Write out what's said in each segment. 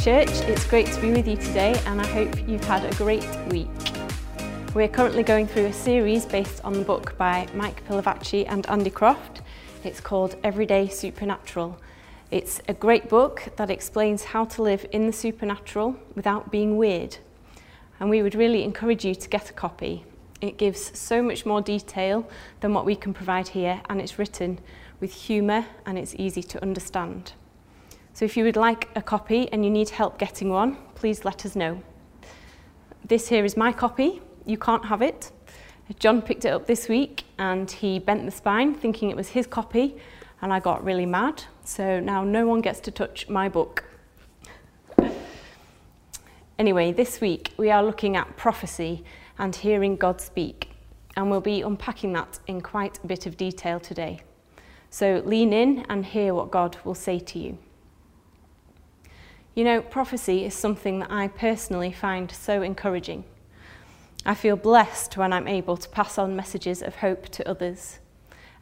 Church, it's great to be with you today and I hope you've had a great week. We're currently going through a series based on the book by Mike Pilavachi and Andy Croft. It's called Everyday Supernatural. It's a great book that explains how to live in the supernatural without being weird. And we would really encourage you to get a copy. It gives so much more detail than what we can provide here and it's written with humour and it's easy to understand. So if you would like a copy and you need help getting one, please let us know. This here is my copy. You can't have it. John picked it up this week and he bent the spine thinking it was his copy and I got really mad. So now no one gets to touch my book. Anyway, this week we are looking at prophecy and hearing God speak, and we'll be unpacking that in quite a bit of detail today. So lean in and hear what God will say to you. You know, prophecy is something that I personally find so encouraging. I feel blessed when I'm able to pass on messages of hope to others,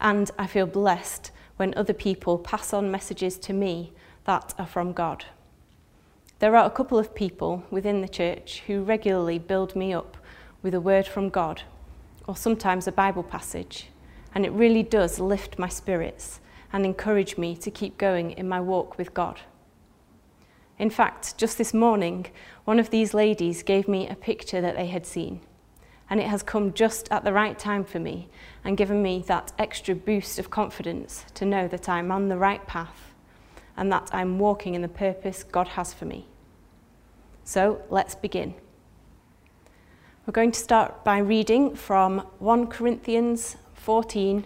and I feel blessed when other people pass on messages to me that are from God. There are a couple of people within the church who regularly build me up with a word from God, or sometimes a Bible passage, and it really does lift my spirits and encourage me to keep going in my walk with God. In fact, just this morning, one of these ladies gave me a picture that they had seen, and it has come just at the right time for me and given me that extra boost of confidence to know that I'm on the right path and that I'm walking in the purpose God has for me. So let's begin. We're going to start by reading from 1 Corinthians 14,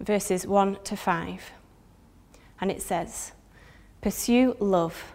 verses 1 to 5. And it says, Pursue love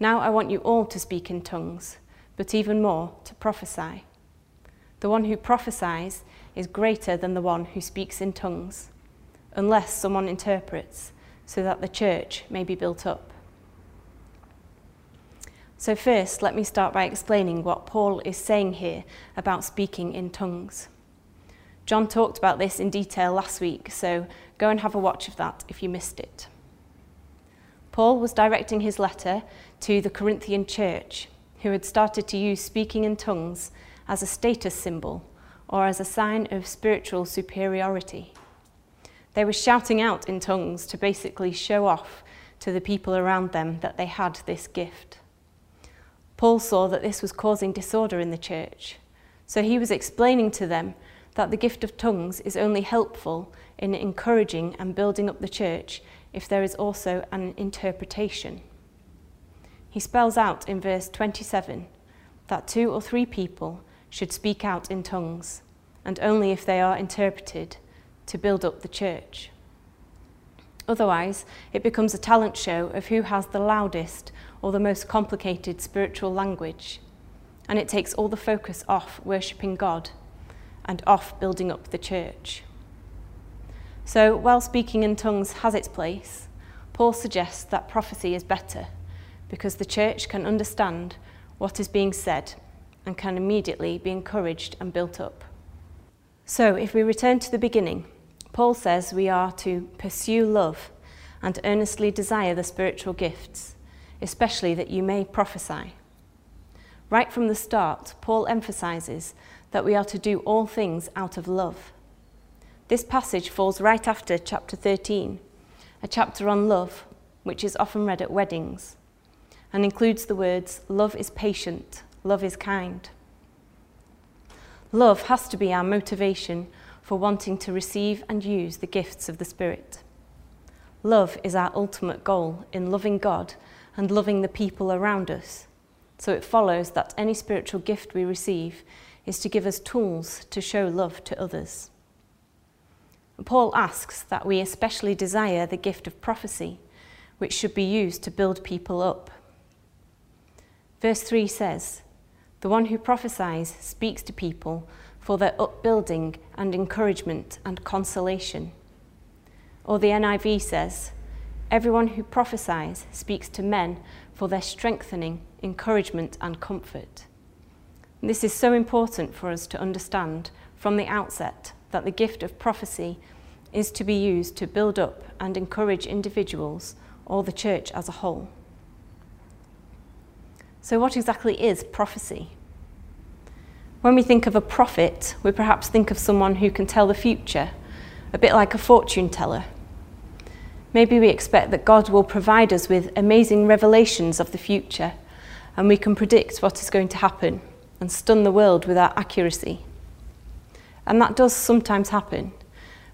Now I want you all to speak in tongues, but even more to prophesy. The one who prophesies is greater than the one who speaks in tongues, unless someone interprets, so that the church may be built up. So, first, let me start by explaining what Paul is saying here about speaking in tongues. John talked about this in detail last week, so go and have a watch of that if you missed it. Paul was directing his letter to the Corinthian church, who had started to use speaking in tongues as a status symbol or as a sign of spiritual superiority. They were shouting out in tongues to basically show off to the people around them that they had this gift. Paul saw that this was causing disorder in the church, so he was explaining to them that the gift of tongues is only helpful in encouraging and building up the church if there is also an interpretation. He spells out in verse 27 that two or three people should speak out in tongues, and only if they are interpreted to build up the church. Otherwise, it becomes a talent show of who has the loudest or the most complicated spiritual language, and it takes all the focus off worshipping God and off building up the church. So, while speaking in tongues has its place, Paul suggests that prophecy is better because the church can understand what is being said and can immediately be encouraged and built up. So, if we return to the beginning, Paul says we are to pursue love and earnestly desire the spiritual gifts, especially that you may prophesy. Right from the start, Paul emphasizes that we are to do all things out of love. This passage falls right after chapter 13, a chapter on love, which is often read at weddings, and includes the words, Love is patient, love is kind. Love has to be our motivation for wanting to receive and use the gifts of the Spirit. Love is our ultimate goal in loving God and loving the people around us. So it follows that any spiritual gift we receive is to give us tools to show love to others. Paul asks that we especially desire the gift of prophecy, which should be used to build people up. Verse 3 says, The one who prophesies speaks to people for their upbuilding and encouragement and consolation. Or the NIV says, Everyone who prophesies speaks to men for their strengthening, encouragement, and comfort. This is so important for us to understand from the outset that the gift of prophecy is to be used to build up and encourage individuals or the church as a whole. So, what exactly is prophecy? When we think of a prophet, we perhaps think of someone who can tell the future, a bit like a fortune teller. Maybe we expect that God will provide us with amazing revelations of the future and we can predict what is going to happen and stun the world with our accuracy. And that does sometimes happen,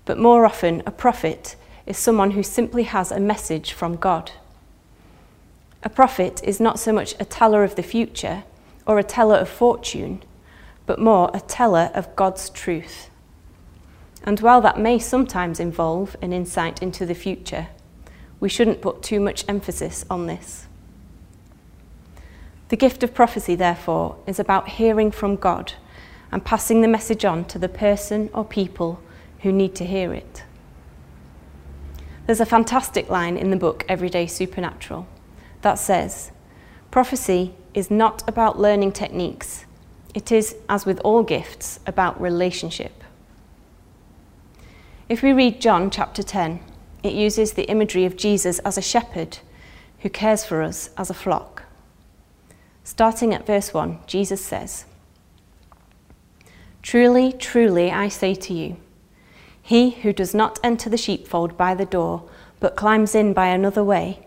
but more often, a prophet is someone who simply has a message from God. A prophet is not so much a teller of the future or a teller of fortune, but more a teller of God's truth. And while that may sometimes involve an insight into the future, we shouldn't put too much emphasis on this. The gift of prophecy, therefore, is about hearing from God and passing the message on to the person or people who need to hear it. There's a fantastic line in the book Everyday Supernatural that says, Prophecy is not about learning techniques, it is, as with all gifts, about relationship. If we read John chapter 10, it uses the imagery of Jesus as a shepherd who cares for us as a flock. Starting at verse 1, Jesus says, Truly, truly, I say to you, he who does not enter the sheepfold by the door, but climbs in by another way,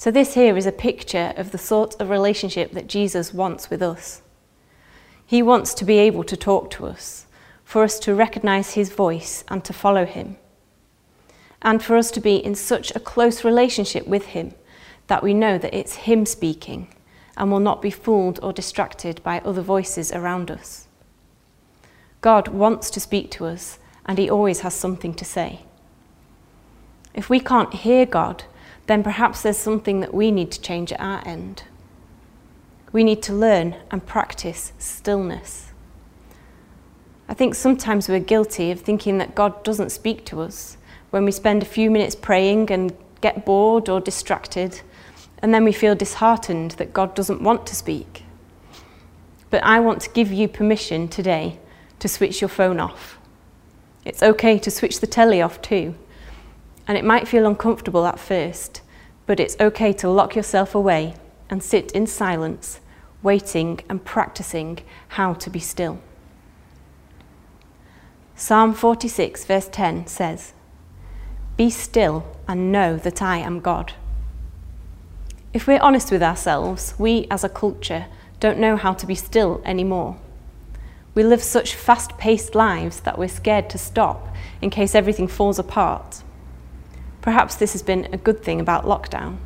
So, this here is a picture of the sort of relationship that Jesus wants with us. He wants to be able to talk to us, for us to recognize his voice and to follow him, and for us to be in such a close relationship with him that we know that it's him speaking and will not be fooled or distracted by other voices around us. God wants to speak to us, and he always has something to say. If we can't hear God, then perhaps there's something that we need to change at our end. We need to learn and practice stillness. I think sometimes we're guilty of thinking that God doesn't speak to us when we spend a few minutes praying and get bored or distracted, and then we feel disheartened that God doesn't want to speak. But I want to give you permission today to switch your phone off. It's okay to switch the telly off too and it might feel uncomfortable at first, but it's okay to lock yourself away and sit in silence, waiting and practicing how to be still. Psalm 46, verse 10 says, Be still and know that I am God. If we're honest with ourselves, we as a culture don't know how to be still anymore. We live such fast paced lives that we're scared to stop in case everything falls apart. Perhaps this has been a good thing about lockdown.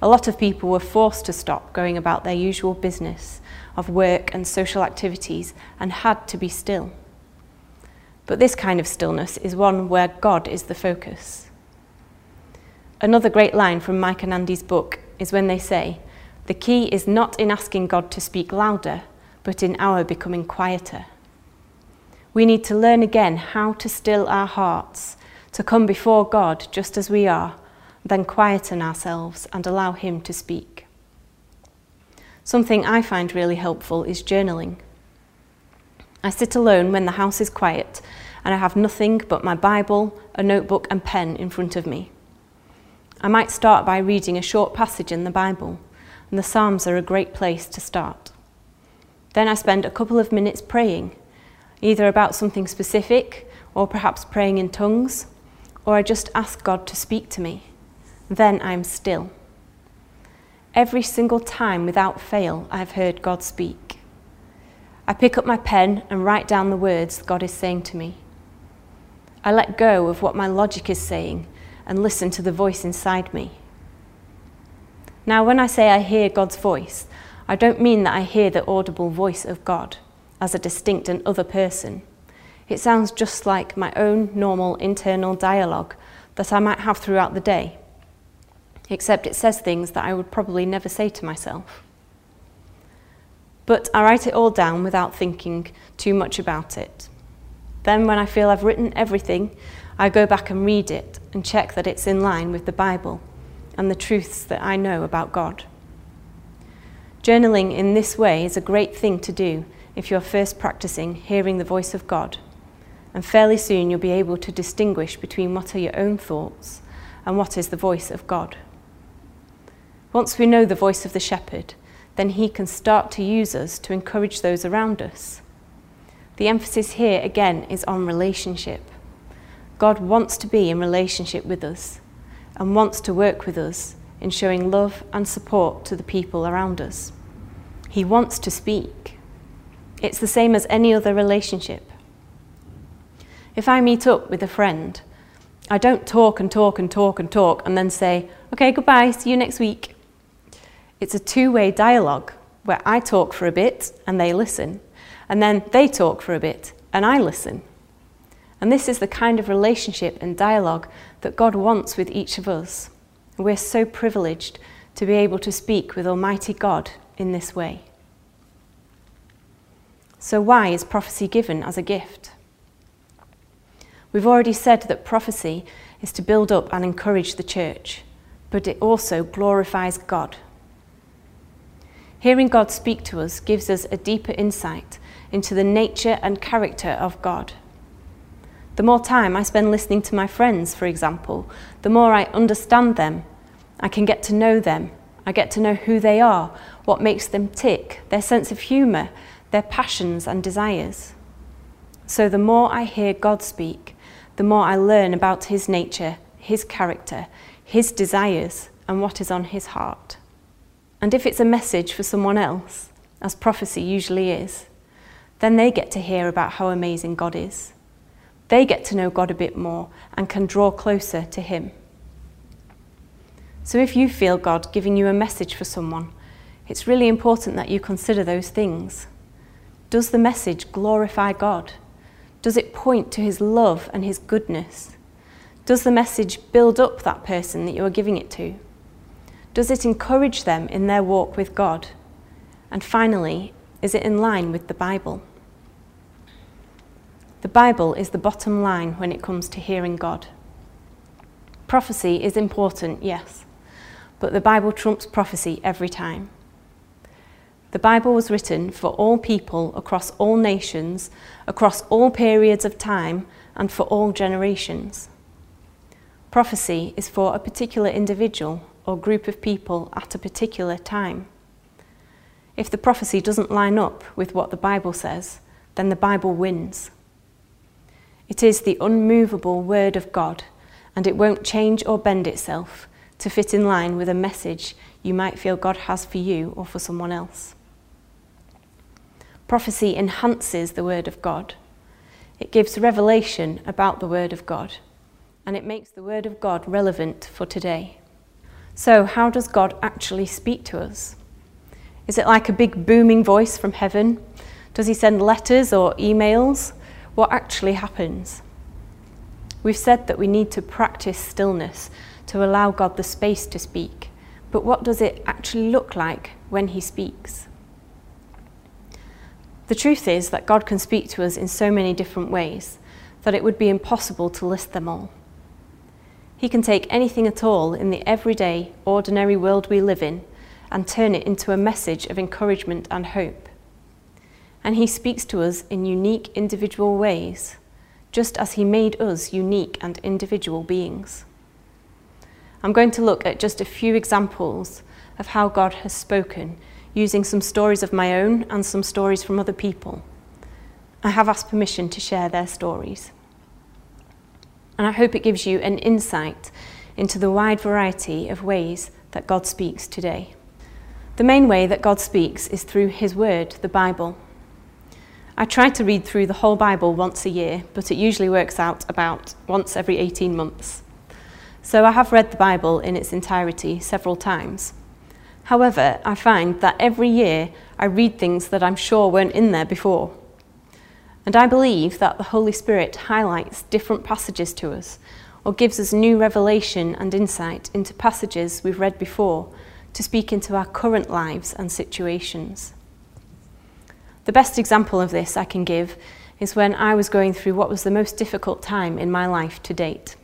A lot of people were forced to stop going about their usual business of work and social activities and had to be still. But this kind of stillness is one where God is the focus. Another great line from Mike and Andy's book is when they say, The key is not in asking God to speak louder, but in our becoming quieter. We need to learn again how to still our hearts to come before God just as we are, then quieten ourselves and allow Him to speak. Something I find really helpful is journaling. I sit alone when the house is quiet and I have nothing but my Bible, a notebook, and pen in front of me. I might start by reading a short passage in the Bible, and the Psalms are a great place to start. Then I spend a couple of minutes praying, either about something specific or perhaps praying in tongues or I just ask God to speak to me. Then I'm still. Every single time, without fail, I have heard God speak. I pick up my pen and write down the words God is saying to me. I let go of what my logic is saying and listen to the voice inside me. Now, when I say I hear God's voice, I don't mean that I hear the audible voice of God as a distinct and other person. It sounds just like my own normal internal dialogue that I might have throughout the day, except it says things that I would probably never say to myself. But I write it all down without thinking too much about it. Then, when I feel I've written everything, I go back and read it and check that it's in line with the Bible and the truths that I know about God. Journaling in this way is a great thing to do if you're first practicing hearing the voice of God, and fairly soon you'll be able to distinguish between what are your own thoughts and what is the voice of God. Once we know the voice of the shepherd, then he can start to use us to encourage those around us. The emphasis here again is on relationship. God wants to be in relationship with us and wants to work with us in showing love and support to the people around us. He wants to speak. It's the same as any other relationship. If I meet up with a friend, I don't talk and talk and talk and talk and then say, okay, goodbye, see you next week. It's a two way dialogue where I talk for a bit and they listen, and then they talk for a bit and I listen. And this is the kind of relationship and dialogue that God wants with each of us. We're so privileged to be able to speak with Almighty God in this way. So, why is prophecy given as a gift? We've already said that prophecy is to build up and encourage the church, but it also glorifies God. Hearing God speak to us gives us a deeper insight into the nature and character of God. The more time I spend listening to my friends, for example, the more I understand them. I can get to know them. I get to know who they are, what makes them tick, their sense of humour, their passions and desires. So the more I hear God speak, the more I learn about His nature, His character, His desires, and what is on His heart. And if it's a message for someone else, as prophecy usually is, then they get to hear about how amazing God is. They get to know God a bit more and can draw closer to Him. So if you feel God giving you a message for someone, it's really important that you consider those things. Does the message glorify God? Does it point to His love and His goodness? Does the message build up that person that you are giving it to? Does it encourage them in their walk with God? And finally, is it in line with the Bible? The Bible is the bottom line when it comes to hearing God. Prophecy is important, yes, but the Bible trumps prophecy every time. The Bible was written for all people across all nations, across all periods of time, and for all generations. Prophecy is for a particular individual or group of people at a particular time. If the prophecy doesn't line up with what the Bible says, then the Bible wins. It is the unmovable Word of God, and it won't change or bend itself to fit in line with a message you might feel God has for you or for someone else. Prophecy enhances the Word of God. It gives revelation about the Word of God, and it makes the Word of God relevant for today. So, how does God actually speak to us? Is it like a big booming voice from heaven? Does he send letters or emails? what actually happens. We've said that we need to practice stillness to allow God the space to speak, but what does it actually look like when He speaks? The truth is that God can speak to us in so many different ways that it would be impossible to list them all. He can take anything at all in the everyday, ordinary world we live in and turn it into a message of encouragement and hope and He speaks to us in unique individual ways, just as He made us unique and individual beings. I'm going to look at just a few examples of how God has spoken, using some stories of my own and some stories from other people. I have asked permission to share their stories. And I hope it gives you an insight into the wide variety of ways that God speaks today. The main way that God speaks is through His Word, the Bible. I try to read through the whole Bible once a year, but it usually works out about once every 18 months. So I have read the Bible in its entirety several times. However, I find that every year I read things that I'm sure weren't in there before. And I believe that the Holy Spirit highlights different passages to us or gives us new revelation and insight into passages we've read before to speak into our current lives and situations. The best example of this I can give is when I was going through what was the most difficult time in my life to date.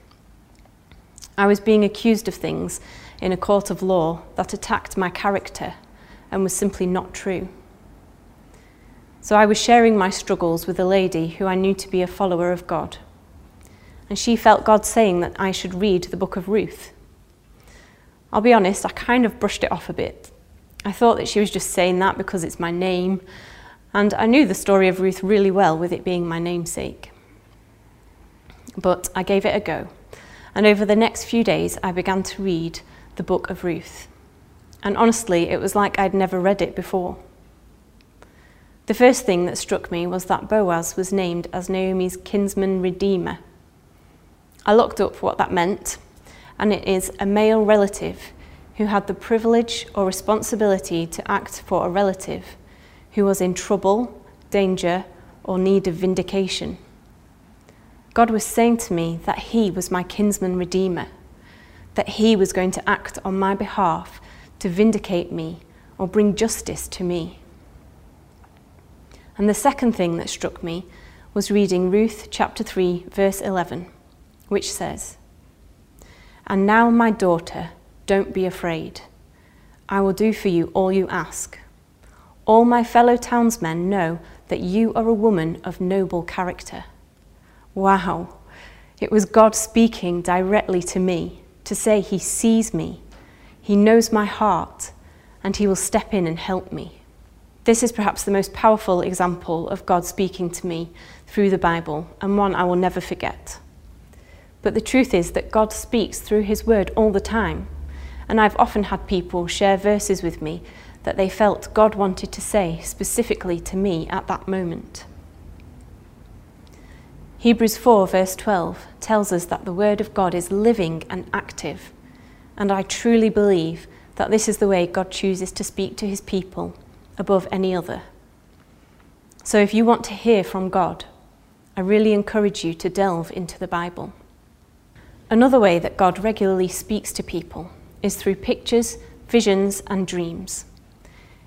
I was being accused of things in a court of law that attacked my character and was simply not true. So I was sharing my struggles with a lady who I knew to be a follower of God. And she felt God saying that I should read the book of Ruth. I'll be honest, I kind of brushed it off a bit. I thought that she was just saying that because it's my name, and I knew the story of Ruth really well with it being my namesake. But I gave it a go, and over the next few days I began to read the book of Ruth and honestly, it was like I'd never read it before. The first thing that struck me was that Boaz was named as Naomi's kinsman redeemer. I looked up what that meant, and it is a male relative who had the privilege or responsibility to act for a relative who was in trouble, danger, or need of vindication. God was saying to me that He was my kinsman redeemer, that He was going to act on my behalf to vindicate me or bring justice to me. And the second thing that struck me was reading Ruth chapter 3, verse 11, which says, And now, my daughter, don't be afraid. I will do for you all you ask. All my fellow townsmen know that you are a woman of noble character. Wow, it was God speaking directly to me to say he sees me he knows my heart, and He will step in and help me. This is perhaps the most powerful example of God speaking to me through the Bible, and one I will never forget. But the truth is that God speaks through His Word all the time, and I've often had people share verses with me that they felt God wanted to say specifically to me at that moment. Hebrews 4, verse 12, tells us that the Word of God is living and active and I truly believe that this is the way God chooses to speak to his people above any other. So if you want to hear from God, I really encourage you to delve into the Bible. Another way that God regularly speaks to people is through pictures, visions, and dreams.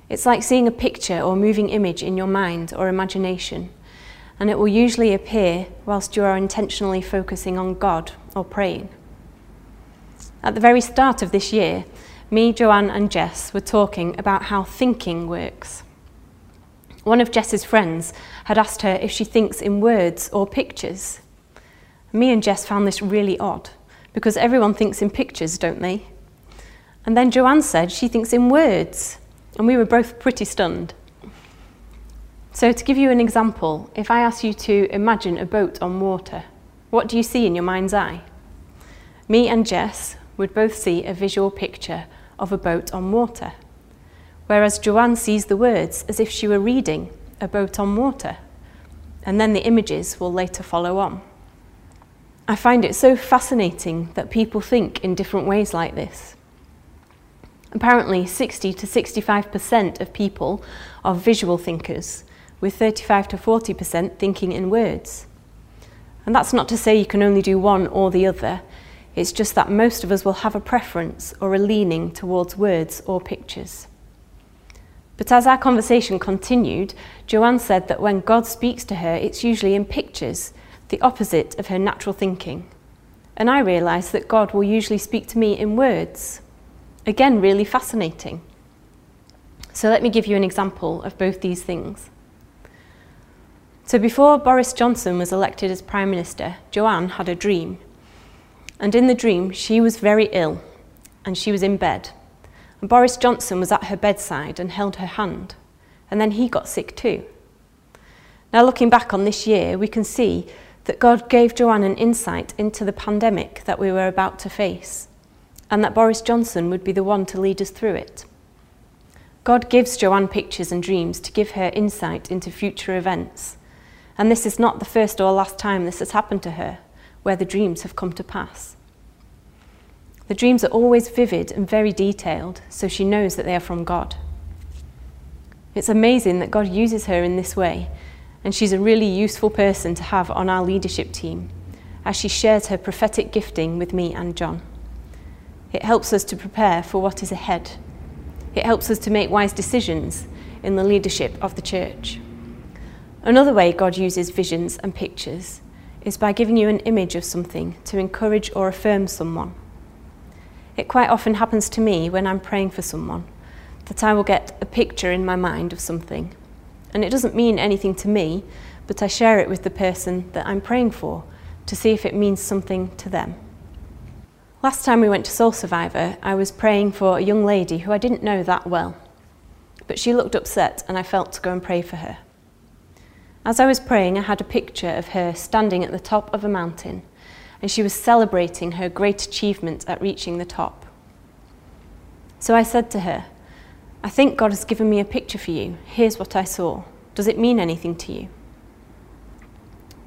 It's like seeing a picture or moving image in your mind or imagination, and it will usually appear whilst you are intentionally focusing on God or praying. At the very start of this year, me, Joanne, and Jess were talking about how thinking works. One of Jess's friends had asked her if she thinks in words or pictures. Me and Jess found this really odd because everyone thinks in pictures, don't they? And then Joanne said she thinks in words, and we were both pretty stunned. So, to give you an example, if I ask you to imagine a boat on water, what do you see in your mind's eye? Me and Jess would both see a visual picture of a boat on water, whereas Joanne sees the words as if she were reading a boat on water, and then the images will later follow on. I find it so fascinating that people think in different ways like this. Apparently, 60 to 65% of people are visual thinkers, with 35 to 40% thinking in words. And that's not to say you can only do one or the other, it's just that most of us will have a preference or a leaning towards words or pictures. But as our conversation continued, Joanne said that when God speaks to her, it's usually in pictures, the opposite of her natural thinking. And I realised that God will usually speak to me in words. Again, really fascinating. So let me give you an example of both these things. So before Boris Johnson was elected as Prime Minister, Joanne had a dream. And in the dream, she was very ill and she was in bed. And Boris Johnson was at her bedside and held her hand. And then he got sick too. Now, looking back on this year, we can see that God gave Joanne an insight into the pandemic that we were about to face, and that Boris Johnson would be the one to lead us through it. God gives Joanne pictures and dreams to give her insight into future events. And this is not the first or last time this has happened to her, where the dreams have come to pass. The dreams are always vivid and very detailed, so she knows that they are from God. It's amazing that God uses her in this way, and she's a really useful person to have on our leadership team as she shares her prophetic gifting with me and John. It helps us to prepare for what is ahead. It helps us to make wise decisions in the leadership of the church. Another way God uses visions and pictures is by giving you an image of something to encourage or affirm someone. It quite often happens to me when I'm praying for someone that I will get a picture in my mind of something. And it doesn't mean anything to me, but I share it with the person that I'm praying for to see if it means something to them. Last time we went to Soul Survivor, I was praying for a young lady who I didn't know that well. But she looked upset and I felt to go and pray for her. As I was praying, I had a picture of her standing at the top of a mountain and she was celebrating her great achievement at reaching the top. So I said to her, I think God has given me a picture for you. Here's what I saw. Does it mean anything to you?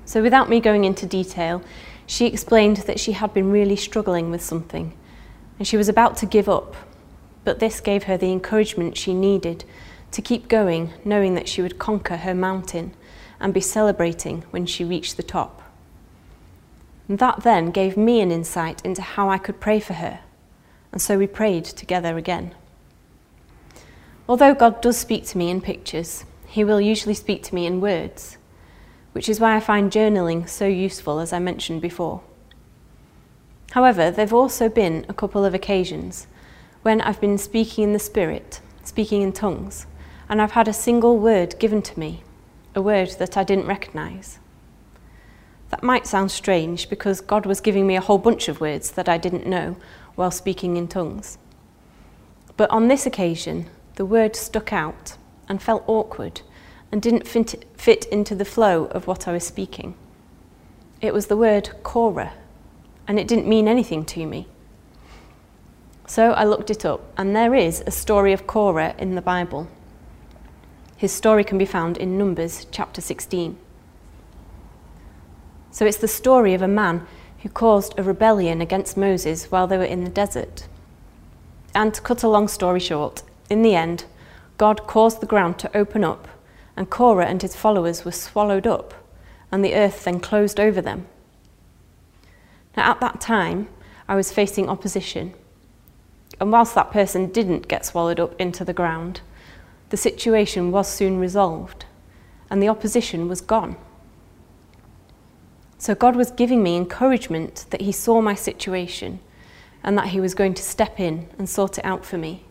So, without me going into detail, she explained that she had been really struggling with something and she was about to give up. But this gave her the encouragement she needed to keep going, knowing that she would conquer her mountain and be celebrating when she reached the top. And that then gave me an insight into how I could pray for her. And so we prayed together again. Although God does speak to me in pictures, He will usually speak to me in words, which is why I find journaling so useful, as I mentioned before. However, there have also been a couple of occasions when I've been speaking in the Spirit, speaking in tongues, and I've had a single word given to me, a word that I didn't recognise. That might sound strange because God was giving me a whole bunch of words that I didn't know while speaking in tongues. But on this occasion, the word stuck out and felt awkward and didn't fit into the flow of what I was speaking. It was the word Korah, and it didn't mean anything to me. So I looked it up, and there is a story of Korah in the Bible. His story can be found in Numbers chapter 16. So it's the story of a man who caused a rebellion against Moses while they were in the desert. And to cut a long story short, in the end, God caused the ground to open up, and Korah and his followers were swallowed up, and the earth then closed over them. Now, at that time, I was facing opposition. And whilst that person didn't get swallowed up into the ground, the situation was soon resolved, and the opposition was gone. So God was giving me encouragement that He saw my situation and that He was going to step in and sort it out for me.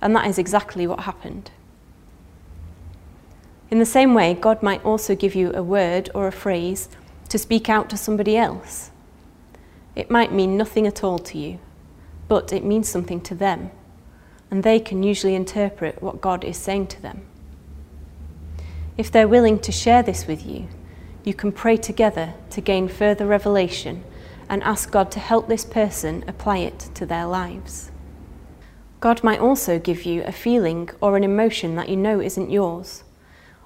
And that is exactly what happened. In the same way, God might also give you a word or a phrase to speak out to somebody else. It might mean nothing at all to you, but it means something to them, and they can usually interpret what God is saying to them. If they're willing to share this with you, you can pray together to gain further revelation and ask God to help this person apply it to their lives. God might also give you a feeling or an emotion that you know isn't yours,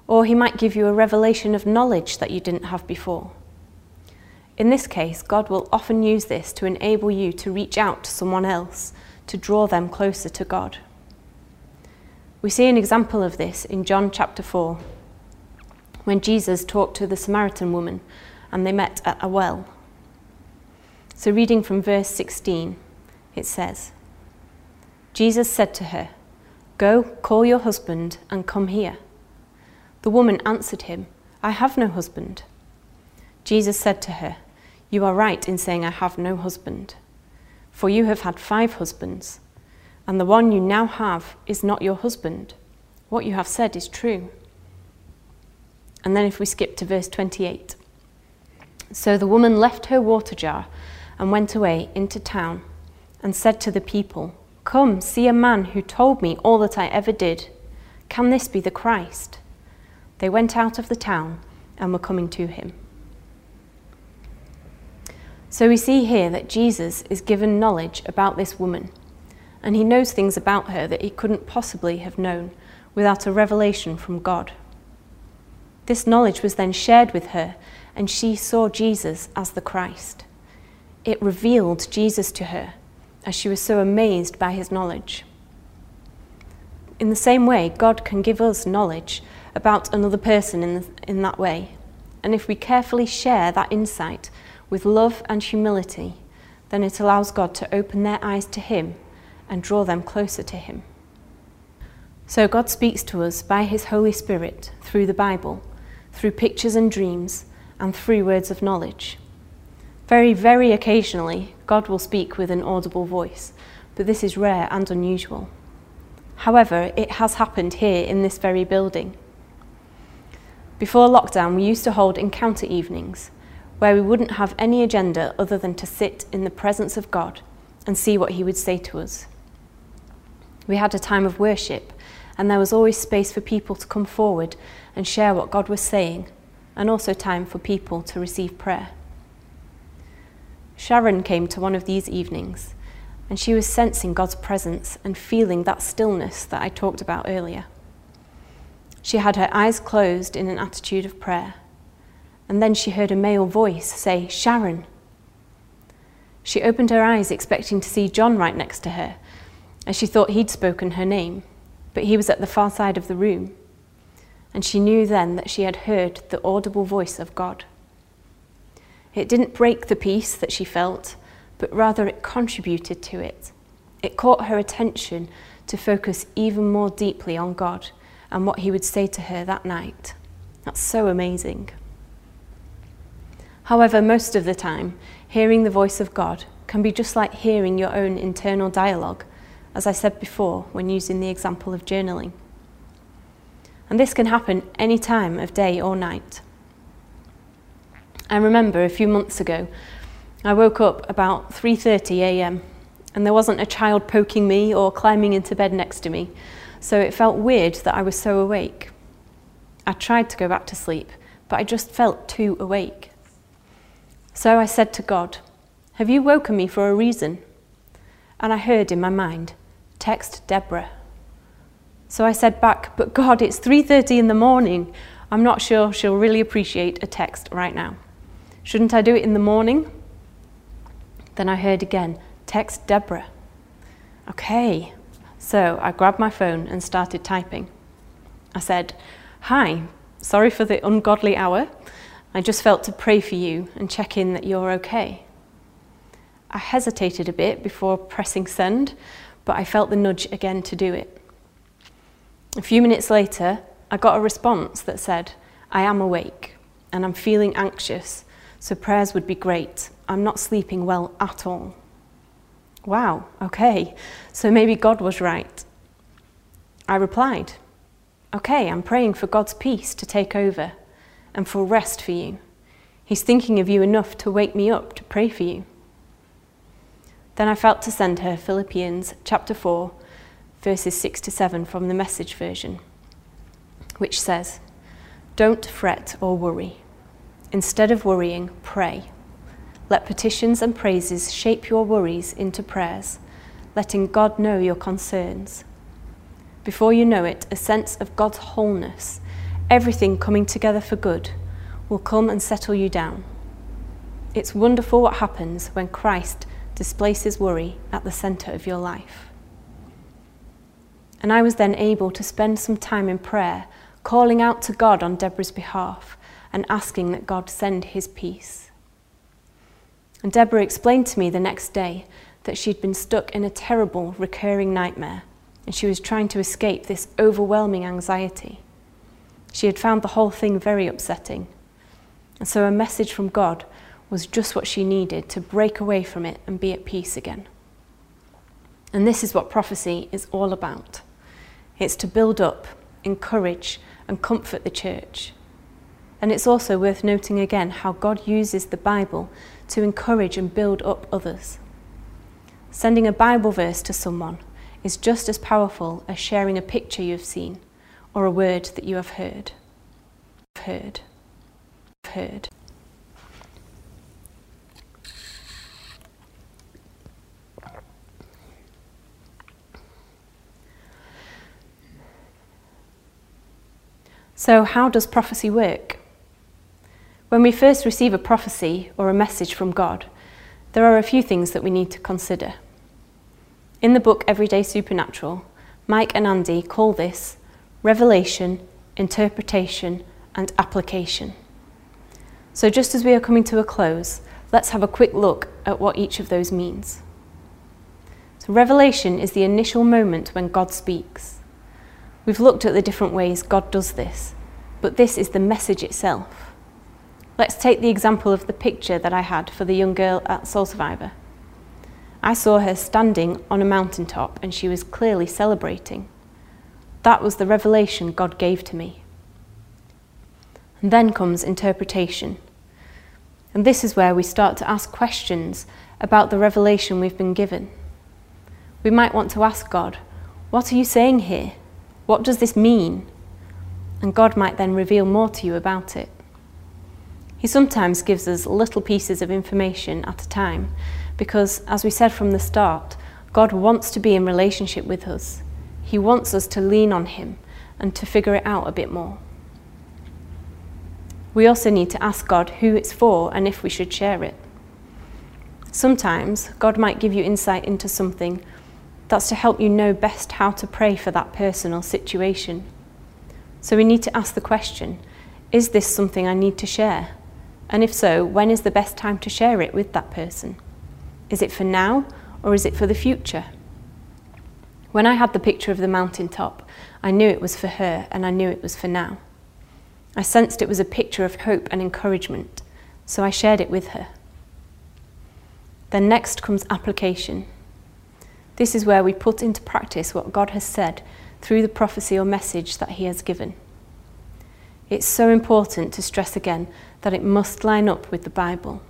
or He might give you a revelation of knowledge that you didn't have before. In this case, God will often use this to enable you to reach out to someone else to draw them closer to God. We see an example of this in John chapter 4 when Jesus talked to the Samaritan woman and they met at a well. So, reading from verse 16, it says Jesus said to her, Go, call your husband and come here. The woman answered him, I have no husband. Jesus said to her, You are right in saying, I have no husband. For you have had five husbands, and the one you now have is not your husband. What you have said is true. And then if we skip to verse 28. So the woman left her water jar and went away into town and said to the people, Come, see a man who told me all that I ever did. Can this be the Christ? They went out of the town and were coming to him. So we see here that Jesus is given knowledge about this woman, and he knows things about her that he couldn't possibly have known without a revelation from God. This knowledge was then shared with her, and she saw Jesus as the Christ. It revealed Jesus to her, as she was so amazed by his knowledge. In the same way, God can give us knowledge about another person in, the, in that way. And if we carefully share that insight with love and humility, then it allows God to open their eyes to Him and draw them closer to Him. So God speaks to us by His Holy Spirit through the Bible, through pictures and dreams, and through words of knowledge. Very, very occasionally, God will speak with an audible voice, but this is rare and unusual. However, it has happened here in this very building. Before lockdown, we used to hold encounter evenings where we wouldn't have any agenda other than to sit in the presence of God and see what He would say to us. We had a time of worship, and there was always space for people to come forward and share what God was saying, and also time for people to receive prayer. Sharon came to one of these evenings, and she was sensing God's presence and feeling that stillness that I talked about earlier. She had her eyes closed in an attitude of prayer, and then she heard a male voice say, Sharon. She opened her eyes, expecting to see John right next to her, as she thought he'd spoken her name, but he was at the far side of the room. And she knew then that she had heard the audible voice of God. It didn't break the peace that she felt, but rather it contributed to it. It caught her attention to focus even more deeply on God and what he would say to her that night. That's so amazing. However, most of the time, hearing the voice of God can be just like hearing your own internal dialogue, as I said before when using the example of journaling. And this can happen any time of day or night. I remember a few months ago, I woke up about 3:30 a.m. and there wasn't a child poking me or climbing into bed next to me so it felt weird that I was so awake. I tried to go back to sleep, but I just felt too awake. So I said to God, Have you woken me for a reason? And I heard in my mind, Text Deborah. So I said back, But God, it's 3:30 in the morning. I'm not sure she'll really appreciate a text right now. Shouldn't I do it in the morning? Then I heard again, Text Deborah. Okay, so I grabbed my phone and started typing. I said, Hi, sorry for the ungodly hour. I just felt to pray for you and check in that you're okay. I hesitated a bit before pressing send, but I felt the nudge again to do it. A few minutes later, I got a response that said, I am awake and I'm feeling anxious, so prayers would be great. I'm not sleeping well at all. Wow, okay, so maybe God was right. I replied, Okay, I'm praying for God's peace to take over and for rest for you. He's thinking of you enough to wake me up to pray for you. Then I felt to send her Philippians chapter 4, verses 6 to 7 from the message version, which says, Don't fret or worry. Instead of worrying, pray. Let petitions and praises shape your worries into prayers, letting God know your concerns. Before you know it, a sense of God's wholeness, everything coming together for good, will come and settle you down. It's wonderful what happens when Christ displaces worry at the centre of your life. And I was then able to spend some time in prayer, calling out to God on Deborah's behalf and asking that God send his peace. And Deborah explained to me the next day that she'd been stuck in a terrible recurring nightmare and she was trying to escape this overwhelming anxiety. She had found the whole thing very upsetting. And so a message from God was just what she needed to break away from it and be at peace again. And this is what prophecy is all about it's to build up, encourage, and comfort the church. And it's also worth noting again how God uses the Bible to encourage and build up others. Sending a Bible verse to someone is just as powerful as sharing a picture you've seen or a word that you have heard. Heard. Heard. So, how does prophecy work? When we first receive a prophecy or a message from God, there are a few things that we need to consider. In the book Everyday Supernatural, Mike and Andy call this revelation, interpretation, and application. So, just as we are coming to a close, let's have a quick look at what each of those means. So, revelation is the initial moment when God speaks. We've looked at the different ways God does this, but this is the message itself. Let's take the example of the picture that I had for the young girl at Soul Survivor. I saw her standing on a mountaintop and she was clearly celebrating. That was the revelation God gave to me. And then comes interpretation. And this is where we start to ask questions about the revelation we've been given. We might want to ask God, What are you saying here? What does this mean? And God might then reveal more to you about it. He sometimes gives us little pieces of information at a time because, as we said from the start, God wants to be in relationship with us. He wants us to lean on Him and to figure it out a bit more. We also need to ask God who it's for and if we should share it. Sometimes God might give you insight into something that's to help you know best how to pray for that person or situation. So we need to ask the question Is this something I need to share? And if so, when is the best time to share it with that person? Is it for now or is it for the future? When I had the picture of the mountain top, I knew it was for her and I knew it was for now. I sensed it was a picture of hope and encouragement, so I shared it with her. Then next comes application. This is where we put into practice what God has said through the prophecy or message that He has given. It's so important to stress again that it must line up with the Bible.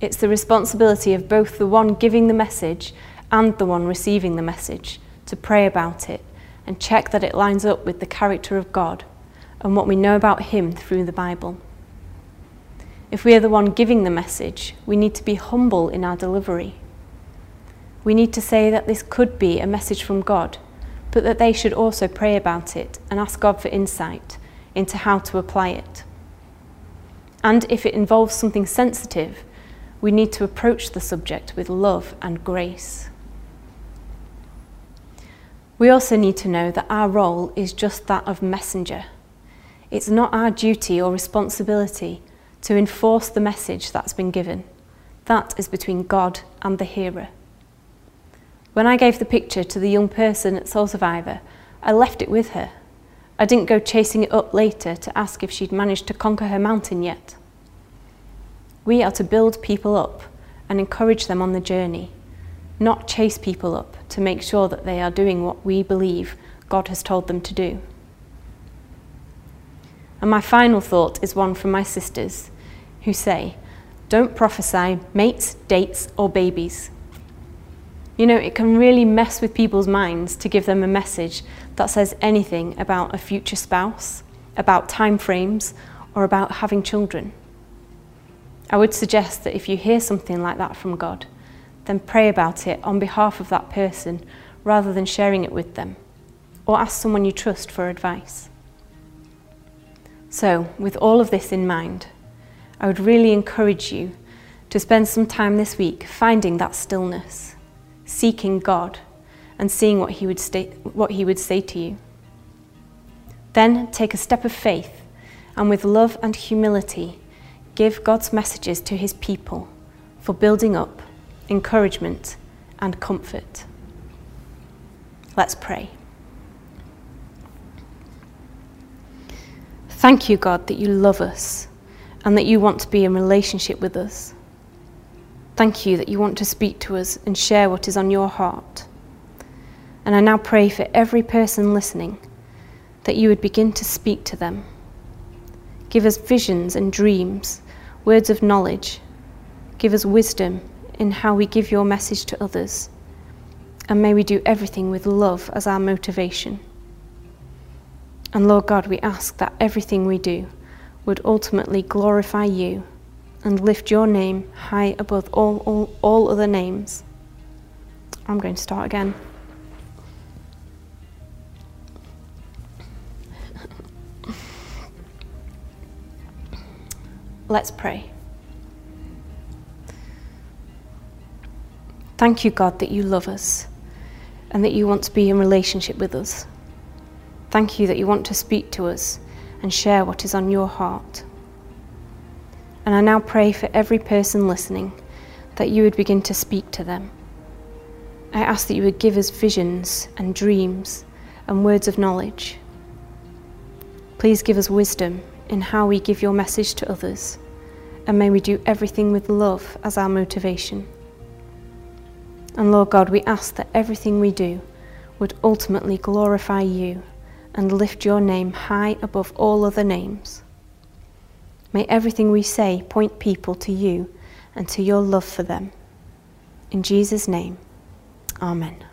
It's the responsibility of both the one giving the message and the one receiving the message to pray about it and check that it lines up with the character of God and what we know about Him through the Bible. If we are the one giving the message, we need to be humble in our delivery we need to say that this could be a message from God, but that they should also pray about it and ask God for insight into how to apply it. And if it involves something sensitive, we need to approach the subject with love and grace. We also need to know that our role is just that of messenger. It's not our duty or responsibility to enforce the message that's been given. That is between God and the hearer. When I gave the picture to the young person at Soul Survivor, I left it with her. I didn't go chasing it up later to ask if she'd managed to conquer her mountain yet. We are to build people up and encourage them on the journey, not chase people up to make sure that they are doing what we believe God has told them to do. And my final thought is one from my sisters who say, Don't prophesy mates, dates, or babies. You know, it can really mess with people's minds to give them a message that says anything about a future spouse, about time frames, or about having children. I would suggest that if you hear something like that from God, then pray about it on behalf of that person rather than sharing it with them, or ask someone you trust for advice. So, with all of this in mind, I would really encourage you to spend some time this week finding that stillness seeking God and seeing what he would, stay, what he would say to you. Then take a step of faith and with love and humility give God's messages to his people for building up, encouragement, and comfort. Let's pray. Thank you, God, that you love us and that you want to be in relationship with us. Thank you that you want to speak to us and share what is on your heart. And I now pray for every person listening that you would begin to speak to them. Give us visions and dreams, words of knowledge. Give us wisdom in how we give your message to others. And may we do everything with love as our motivation. And Lord God, we ask that everything we do would ultimately glorify you and lift your name high above all, all, all other names. I'm going to start again. Let's pray. Thank you, God, that you love us and that you want to be in relationship with us. Thank you that you want to speak to us and share what is on your heart. And I now pray for every person listening that you would begin to speak to them. I ask that you would give us visions and dreams and words of knowledge. Please give us wisdom in how we give your message to others, and may we do everything with love as our motivation. And Lord God, we ask that everything we do would ultimately glorify you and lift your name high above all other names. May everything we say point people to you and to your love for them. In Jesus' name, Amen.